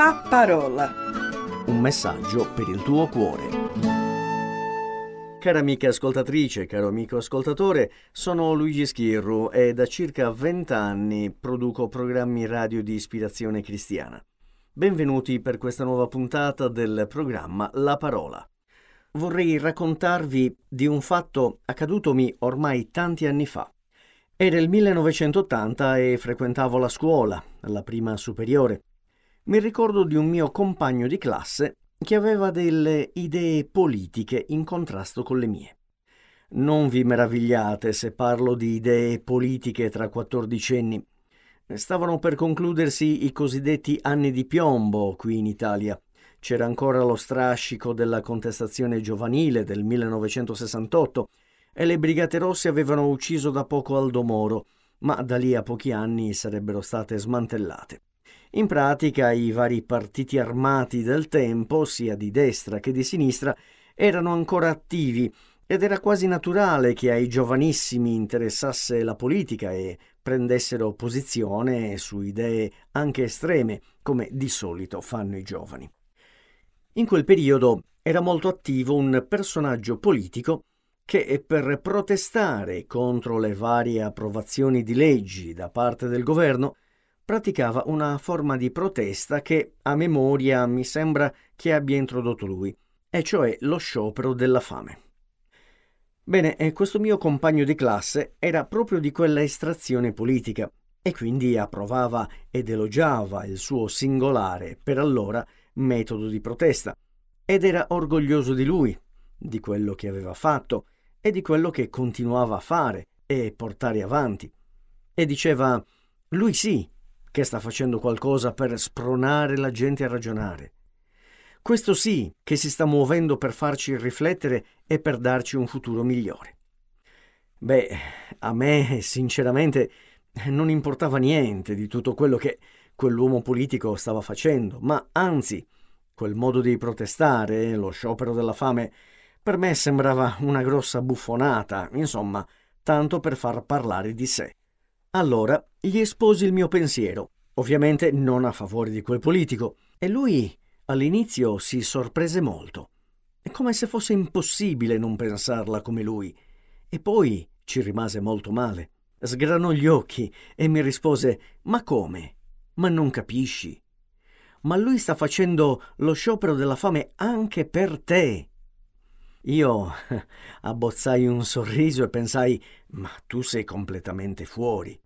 La parola. Un messaggio per il tuo cuore. Cara amica ascoltatrice, caro amico ascoltatore, sono Luigi Schirru e da circa vent'anni produco programmi radio di ispirazione cristiana. Benvenuti per questa nuova puntata del programma La Parola. Vorrei raccontarvi di un fatto accadutomi ormai tanti anni fa. Era il 1980 e frequentavo la scuola, la prima superiore. Mi ricordo di un mio compagno di classe che aveva delle idee politiche in contrasto con le mie. Non vi meravigliate se parlo di idee politiche tra quattordicenni. Stavano per concludersi i cosiddetti anni di piombo qui in Italia. C'era ancora lo strascico della contestazione giovanile del 1968 e le Brigate Rosse avevano ucciso da poco Aldo Moro, ma da lì a pochi anni sarebbero state smantellate. In pratica i vari partiti armati del tempo, sia di destra che di sinistra, erano ancora attivi ed era quasi naturale che ai giovanissimi interessasse la politica e prendessero posizione su idee anche estreme, come di solito fanno i giovani. In quel periodo era molto attivo un personaggio politico che per protestare contro le varie approvazioni di leggi da parte del governo praticava una forma di protesta che a memoria mi sembra che abbia introdotto lui, e cioè lo sciopero della fame. Bene, questo mio compagno di classe era proprio di quella estrazione politica e quindi approvava ed elogiava il suo singolare, per allora, metodo di protesta ed era orgoglioso di lui, di quello che aveva fatto e di quello che continuava a fare e portare avanti. E diceva, lui sì, che sta facendo qualcosa per spronare la gente a ragionare. Questo sì che si sta muovendo per farci riflettere e per darci un futuro migliore. Beh, a me sinceramente non importava niente di tutto quello che quell'uomo politico stava facendo, ma anzi, quel modo di protestare, lo sciopero della fame, per me sembrava una grossa buffonata, insomma, tanto per far parlare di sé. Allora gli esposi il mio pensiero, ovviamente non a favore di quel politico, e lui all'inizio si sorprese molto. È come se fosse impossibile non pensarla come lui. E poi ci rimase molto male. Sgranò gli occhi e mi rispose: Ma come? Ma non capisci? Ma lui sta facendo lo sciopero della fame anche per te. Io abbozzai un sorriso e pensai, ma tu sei completamente fuori.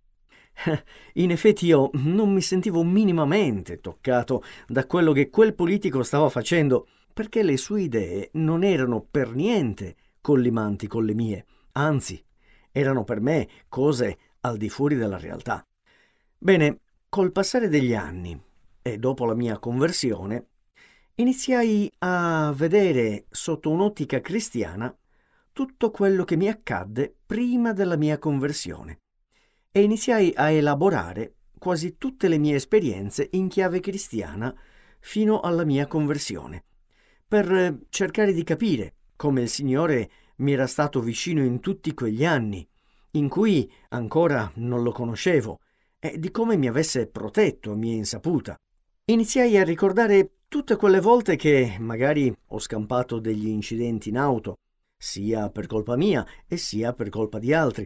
In effetti io non mi sentivo minimamente toccato da quello che quel politico stava facendo, perché le sue idee non erano per niente collimanti con le mie, anzi, erano per me cose al di fuori della realtà. Bene, col passare degli anni e dopo la mia conversione, iniziai a vedere sotto un'ottica cristiana tutto quello che mi accadde prima della mia conversione e iniziai a elaborare quasi tutte le mie esperienze in chiave cristiana fino alla mia conversione, per cercare di capire come il Signore mi era stato vicino in tutti quegli anni, in cui ancora non lo conoscevo, e di come mi avesse protetto a mia insaputa. Iniziai a ricordare tutte quelle volte che magari ho scampato degli incidenti in auto, sia per colpa mia e sia per colpa di altri,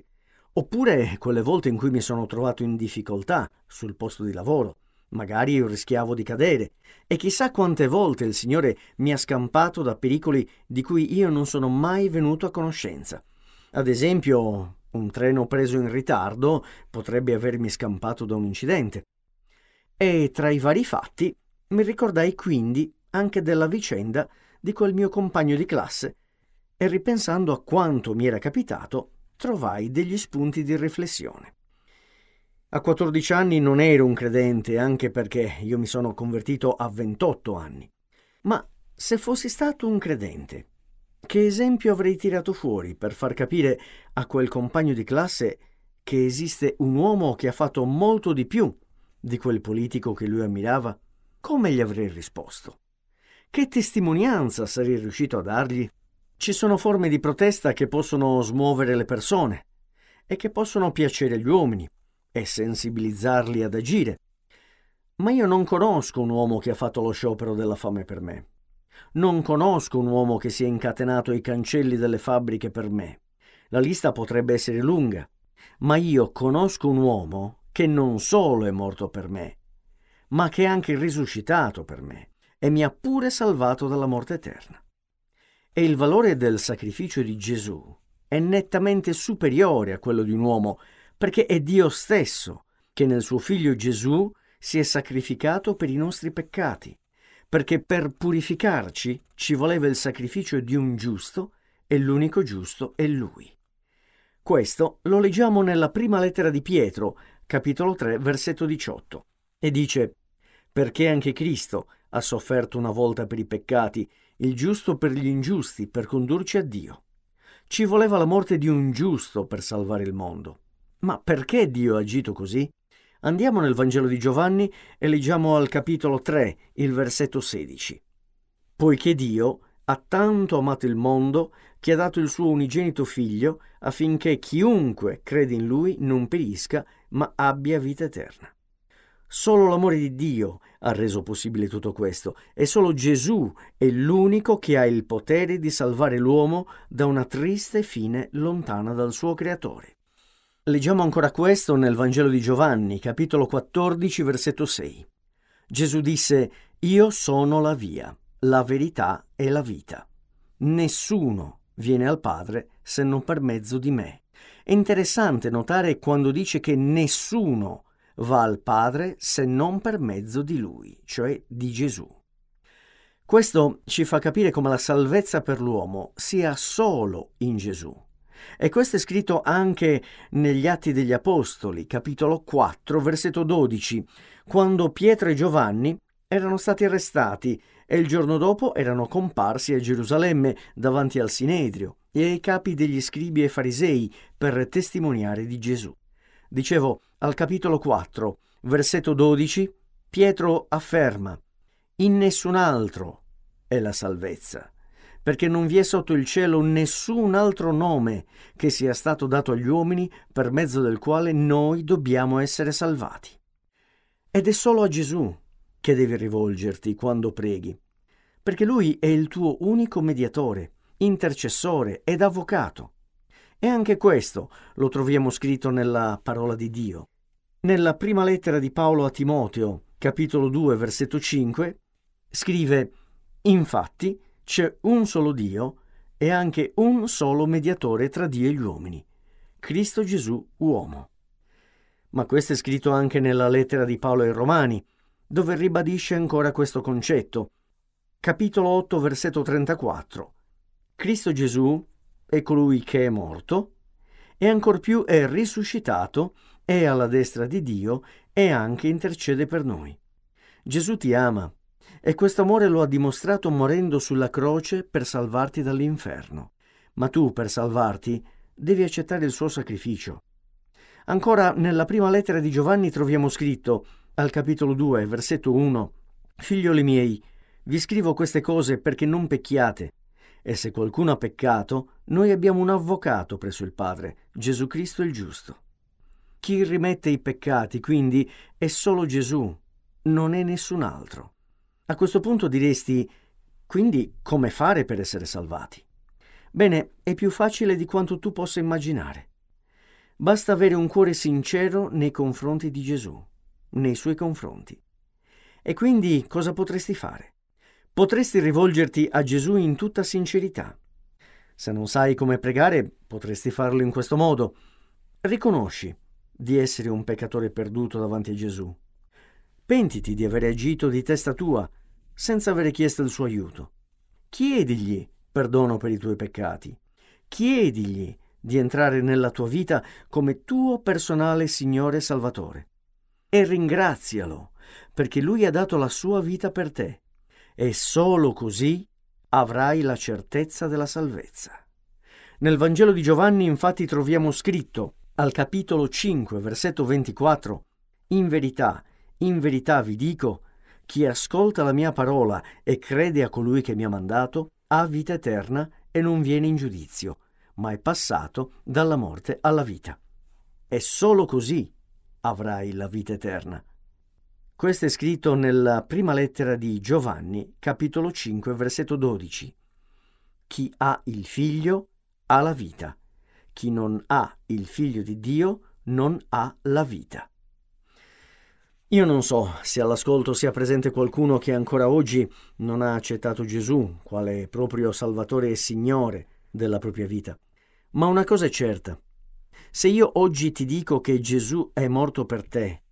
oppure quelle volte in cui mi sono trovato in difficoltà sul posto di lavoro, magari rischiavo di cadere, e chissà quante volte il Signore mi ha scampato da pericoli di cui io non sono mai venuto a conoscenza. Ad esempio, un treno preso in ritardo potrebbe avermi scampato da un incidente. E tra i vari fatti mi ricordai quindi anche della vicenda di quel mio compagno di classe e ripensando a quanto mi era capitato, trovai degli spunti di riflessione. A 14 anni non ero un credente, anche perché io mi sono convertito a 28 anni. Ma se fossi stato un credente, che esempio avrei tirato fuori per far capire a quel compagno di classe che esiste un uomo che ha fatto molto di più di quel politico che lui ammirava? Come gli avrei risposto? Che testimonianza sarei riuscito a dargli? Ci sono forme di protesta che possono smuovere le persone e che possono piacere agli uomini e sensibilizzarli ad agire. Ma io non conosco un uomo che ha fatto lo sciopero della fame per me. Non conosco un uomo che si è incatenato ai cancelli delle fabbriche per me. La lista potrebbe essere lunga, ma io conosco un uomo che non solo è morto per me, ma che è anche risuscitato per me e mi ha pure salvato dalla morte eterna. E il valore del sacrificio di Gesù è nettamente superiore a quello di un uomo, perché è Dio stesso che nel suo figlio Gesù si è sacrificato per i nostri peccati, perché per purificarci ci voleva il sacrificio di un giusto e l'unico giusto è Lui. Questo lo leggiamo nella prima lettera di Pietro, capitolo 3, versetto 18, e dice perché anche Cristo ha sofferto una volta per i peccati, il giusto per gli ingiusti, per condurci a Dio. Ci voleva la morte di un giusto per salvare il mondo. Ma perché Dio ha agito così? Andiamo nel Vangelo di Giovanni e leggiamo al capitolo 3, il versetto 16. Poiché Dio ha tanto amato il mondo che ha dato il suo unigenito figlio affinché chiunque crede in lui non perisca ma abbia vita eterna. Solo l'amore di Dio ha reso possibile tutto questo e solo Gesù è l'unico che ha il potere di salvare l'uomo da una triste fine lontana dal suo creatore. Leggiamo ancora questo nel Vangelo di Giovanni, capitolo 14, versetto 6. Gesù disse, Io sono la via, la verità e la vita. Nessuno viene al Padre se non per mezzo di me. È interessante notare quando dice che nessuno va al Padre se non per mezzo di Lui, cioè di Gesù. Questo ci fa capire come la salvezza per l'uomo sia solo in Gesù. E questo è scritto anche negli Atti degli Apostoli, capitolo 4, versetto 12, quando Pietro e Giovanni erano stati arrestati e il giorno dopo erano comparsi a Gerusalemme davanti al Sinedrio e ai capi degli scribi e farisei per testimoniare di Gesù. Dicevo, al capitolo 4, versetto 12, Pietro afferma, in nessun altro è la salvezza perché non vi è sotto il cielo nessun altro nome che sia stato dato agli uomini per mezzo del quale noi dobbiamo essere salvati. Ed è solo a Gesù che devi rivolgerti quando preghi, perché Lui è il tuo unico mediatore, intercessore ed avvocato. E anche questo lo troviamo scritto nella parola di Dio. Nella prima lettera di Paolo a Timoteo, capitolo 2, versetto 5, scrive Infatti, c'è un solo Dio e anche un solo mediatore tra Dio e gli uomini, Cristo Gesù uomo. Ma questo è scritto anche nella lettera di Paolo ai Romani, dove ribadisce ancora questo concetto. Capitolo 8, versetto 34. Cristo Gesù è colui che è morto e ancor più è risuscitato, è alla destra di Dio e anche intercede per noi. Gesù ti ama e questo amore lo ha dimostrato morendo sulla croce per salvarti dall'inferno. Ma tu, per salvarti, devi accettare il suo sacrificio. Ancora nella prima lettera di Giovanni troviamo scritto, al capitolo 2, versetto 1, Figlioli miei, vi scrivo queste cose perché non pecchiate. E se qualcuno ha peccato, noi abbiamo un avvocato presso il Padre, Gesù Cristo il giusto. Chi rimette i peccati, quindi, è solo Gesù, non è nessun altro. A questo punto diresti, quindi come fare per essere salvati? Bene, è più facile di quanto tu possa immaginare. Basta avere un cuore sincero nei confronti di Gesù, nei suoi confronti. E quindi cosa potresti fare? Potresti rivolgerti a Gesù in tutta sincerità. Se non sai come pregare, potresti farlo in questo modo. Riconosci di essere un peccatore perduto davanti a Gesù. Pentiti di aver agito di testa tua senza avere chiesto il suo aiuto. Chiedigli perdono per i tuoi peccati. Chiedigli di entrare nella tua vita come tuo personale Signore Salvatore. E ringrazialo perché Lui ha dato la sua vita per te. E solo così avrai la certezza della salvezza. Nel Vangelo di Giovanni infatti troviamo scritto al capitolo 5, versetto 24, In verità, in verità vi dico, chi ascolta la mia parola e crede a colui che mi ha mandato ha vita eterna e non viene in giudizio, ma è passato dalla morte alla vita. E solo così avrai la vita eterna. Questo è scritto nella prima lettera di Giovanni, capitolo 5, versetto 12. Chi ha il figlio ha la vita. Chi non ha il figlio di Dio non ha la vita. Io non so se all'ascolto sia presente qualcuno che ancora oggi non ha accettato Gesù quale proprio Salvatore e Signore della propria vita. Ma una cosa è certa. Se io oggi ti dico che Gesù è morto per te,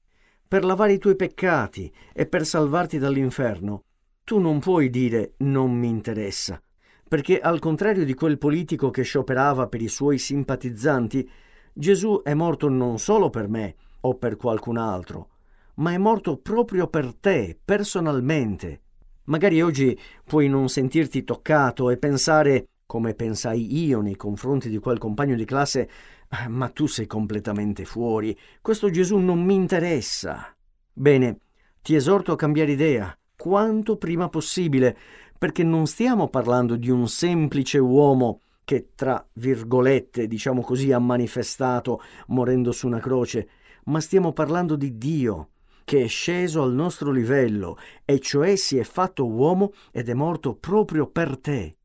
per lavare i tuoi peccati e per salvarti dall'inferno, tu non puoi dire non mi interessa, perché al contrario di quel politico che scioperava per i suoi simpatizzanti, Gesù è morto non solo per me o per qualcun altro, ma è morto proprio per te, personalmente. Magari oggi puoi non sentirti toccato e pensare, come pensai io nei confronti di quel compagno di classe, Ah, ma tu sei completamente fuori. Questo Gesù non mi interessa. Bene, ti esorto a cambiare idea, quanto prima possibile, perché non stiamo parlando di un semplice uomo che, tra virgolette, diciamo così, ha manifestato morendo su una croce, ma stiamo parlando di Dio, che è sceso al nostro livello, e cioè si è fatto uomo ed è morto proprio per te.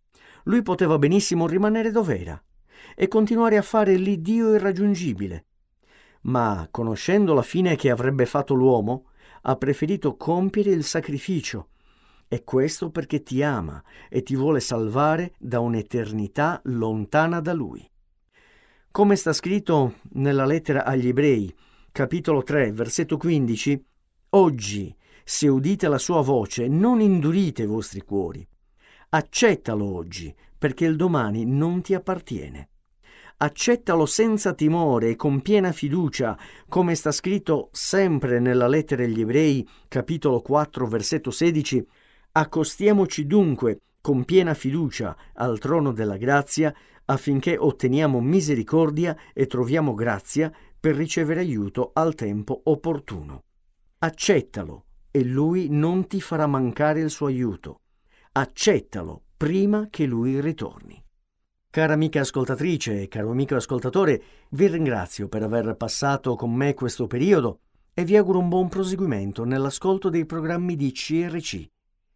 Lui poteva benissimo rimanere dov'era e continuare a fare l'Iddio irraggiungibile. Ma, conoscendo la fine che avrebbe fatto l'uomo, ha preferito compiere il sacrificio. E questo perché ti ama e ti vuole salvare da un'eternità lontana da lui. Come sta scritto nella lettera agli ebrei, capitolo 3, versetto 15, Oggi, se udite la sua voce, non indurite i vostri cuori. Accettalo oggi, perché il domani non ti appartiene accettalo senza timore e con piena fiducia, come sta scritto sempre nella lettera agli ebrei, capitolo 4, versetto 16, accostiamoci dunque con piena fiducia al trono della grazia affinché otteniamo misericordia e troviamo grazia per ricevere aiuto al tempo opportuno. Accettalo e lui non ti farà mancare il suo aiuto. Accettalo prima che lui ritorni. Cara amica ascoltatrice e caro amico ascoltatore, vi ringrazio per aver passato con me questo periodo e vi auguro un buon proseguimento nell'ascolto dei programmi di CRC.